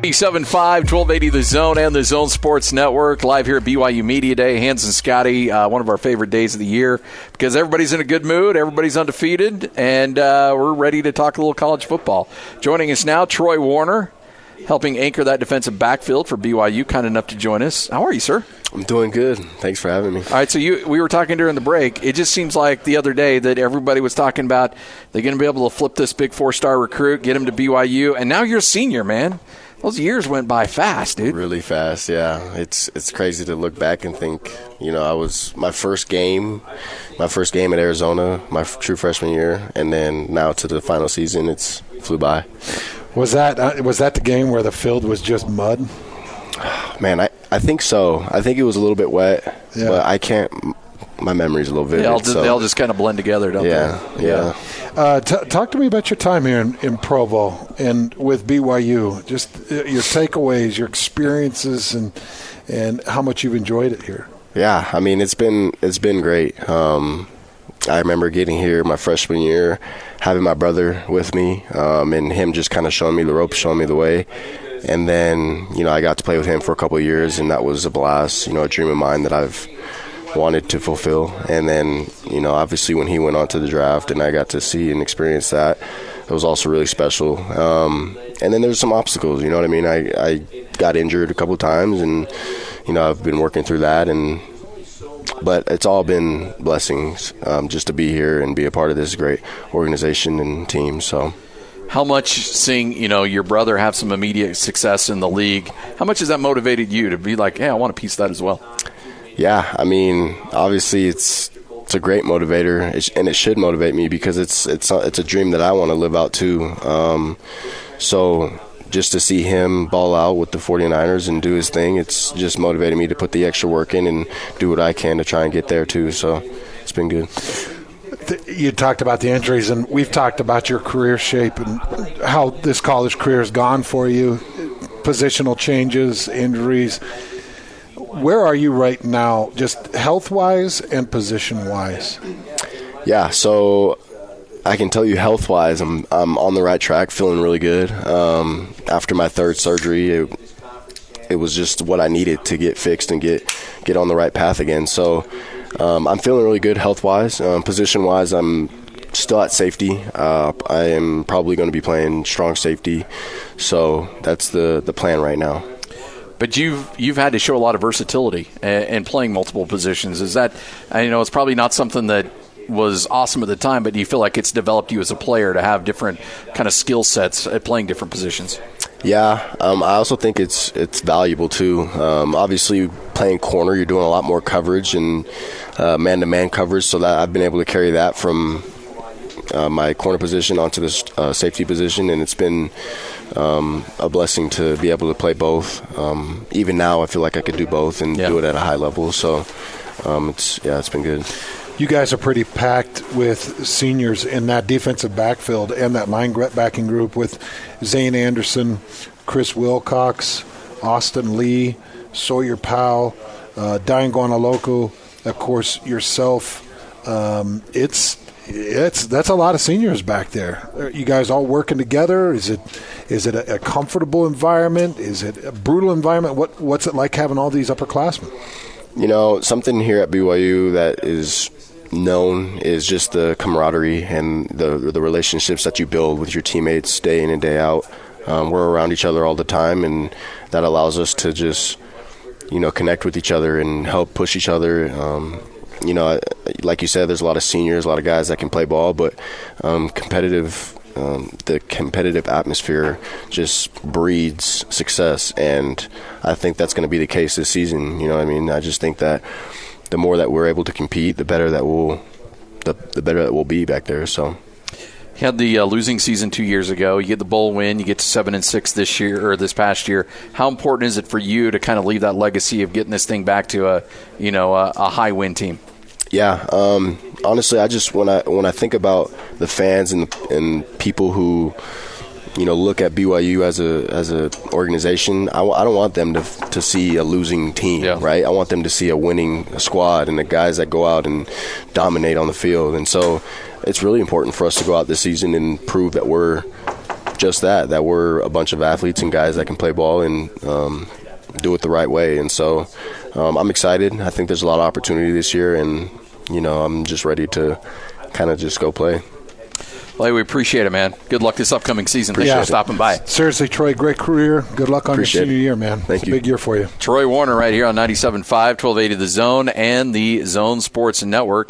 97.5, 1280 The Zone and the Zone Sports Network, live here at BYU Media Day. Hans and Scotty, uh, one of our favorite days of the year because everybody's in a good mood, everybody's undefeated, and uh, we're ready to talk a little college football. Joining us now, Troy Warner, helping anchor that defensive backfield for BYU, kind enough to join us. How are you, sir? I'm doing good. Thanks for having me. All right, so you we were talking during the break. It just seems like the other day that everybody was talking about they're going to be able to flip this big four-star recruit, get him to BYU, and now you're a senior, man. Those years went by fast, dude. Really fast, yeah. It's it's crazy to look back and think, you know, I was my first game, my first game at Arizona, my true freshman year, and then now to the final season, it's flew by. Was that uh, was that the game where the field was just mud? Man, I, I think so. I think it was a little bit wet, yeah. but I can't. My memory's a little vivid. They all, just, so. they all just kind of blend together, don't yeah, they? Yeah, yeah. Uh, t- talk to me about your time here in, in, Provo and with BYU. Just uh, your takeaways, your experiences, and and how much you've enjoyed it here. Yeah, I mean it's been it's been great. Um, I remember getting here my freshman year, having my brother with me, um, and him just kind of showing me the ropes, showing me the way. And then, you know, I got to play with him for a couple years, and that was a blast. You know, a dream of mine that I've wanted to fulfill. And then, you know, obviously when he went on to the draft and I got to see and experience that, it was also really special. Um, and then there's some obstacles, you know what I mean? I, I got injured a couple times and, you know, I've been working through that and but it's all been blessings um, just to be here and be a part of this great organization and team. So, how much seeing you know your brother have some immediate success in the league? How much has that motivated you to be like, hey, I want a piece of that as well? Yeah, I mean, obviously it's it's a great motivator, and it should motivate me because it's it's a, it's a dream that I want to live out too. Um, so just to see him ball out with the 49ers and do his thing, it's just motivated me to put the extra work in and do what I can to try and get there too. So it's been good. You talked about the injuries, and we've talked about your career shape and how this college career has gone for you. Positional changes, injuries. Where are you right now, just health wise and position wise? Yeah, so I can tell you health wise, I'm I'm on the right track, feeling really good. Um, after my third surgery, it, it was just what I needed to get fixed and get get on the right path again. So um, I'm feeling really good health wise. Um, position wise, I'm still at safety. Uh, I am probably going to be playing strong safety. So that's the the plan right now. But you've you've had to show a lot of versatility in playing multiple positions. Is that I know it's probably not something that was awesome at the time, but do you feel like it's developed you as a player to have different kind of skill sets at playing different positions? Yeah, um, I also think it's it's valuable too. Um, obviously, playing corner, you're doing a lot more coverage and man to man coverage, so that I've been able to carry that from uh, my corner position onto the uh, safety position, and it's been um, a blessing to be able to play both. Um, even now, I feel like I could do both and yeah. do it at a high level. So um, it's yeah, it's been good you guys are pretty packed with seniors in that defensive backfield and that line backing group with Zayne Anderson, Chris Wilcox, Austin Lee, Sawyer Powell, uh, Dayan Ghanwoloku, of course yourself. Um, it's it's that's a lot of seniors back there. Are you guys all working together? Is it is it a, a comfortable environment? Is it a brutal environment? What what's it like having all these upperclassmen? You know, something here at BYU that is known is just the camaraderie and the the relationships that you build with your teammates day in and day out. Um, we're around each other all the time, and that allows us to just you know connect with each other and help push each other. Um, you know, like you said, there's a lot of seniors, a lot of guys that can play ball, but um, competitive. Um, the competitive atmosphere just breeds success, and I think that's going to be the case this season. You know, I mean, I just think that the more that we're able to compete, the better that we'll the, the better that we'll be back there. So. You had the uh, losing season two years ago. You get the bowl win. You get to seven and six this year or this past year. How important is it for you to kind of leave that legacy of getting this thing back to a you know a, a high win team? Yeah, um, honestly, I just when I when I think about the fans and and people who you know look at BYU as a as a organization, I w- I don't want them to to see a losing team, yeah. right? I want them to see a winning squad and the guys that go out and dominate on the field. And so, it's really important for us to go out this season and prove that we're just that that we're a bunch of athletes and guys that can play ball and um, do it the right way. And so um, I'm excited. I think there's a lot of opportunity this year, and you know I'm just ready to kind of just go play. Well, we appreciate it, man. Good luck this upcoming season. Thanks Yeah. for stopping by. Seriously, Troy, great career. Good luck on Appreciate your senior it. year, man. Thank it's you. a big year for you. Troy Warner right here on 97.5, 1280 The Zone, and the Zone Sports Network.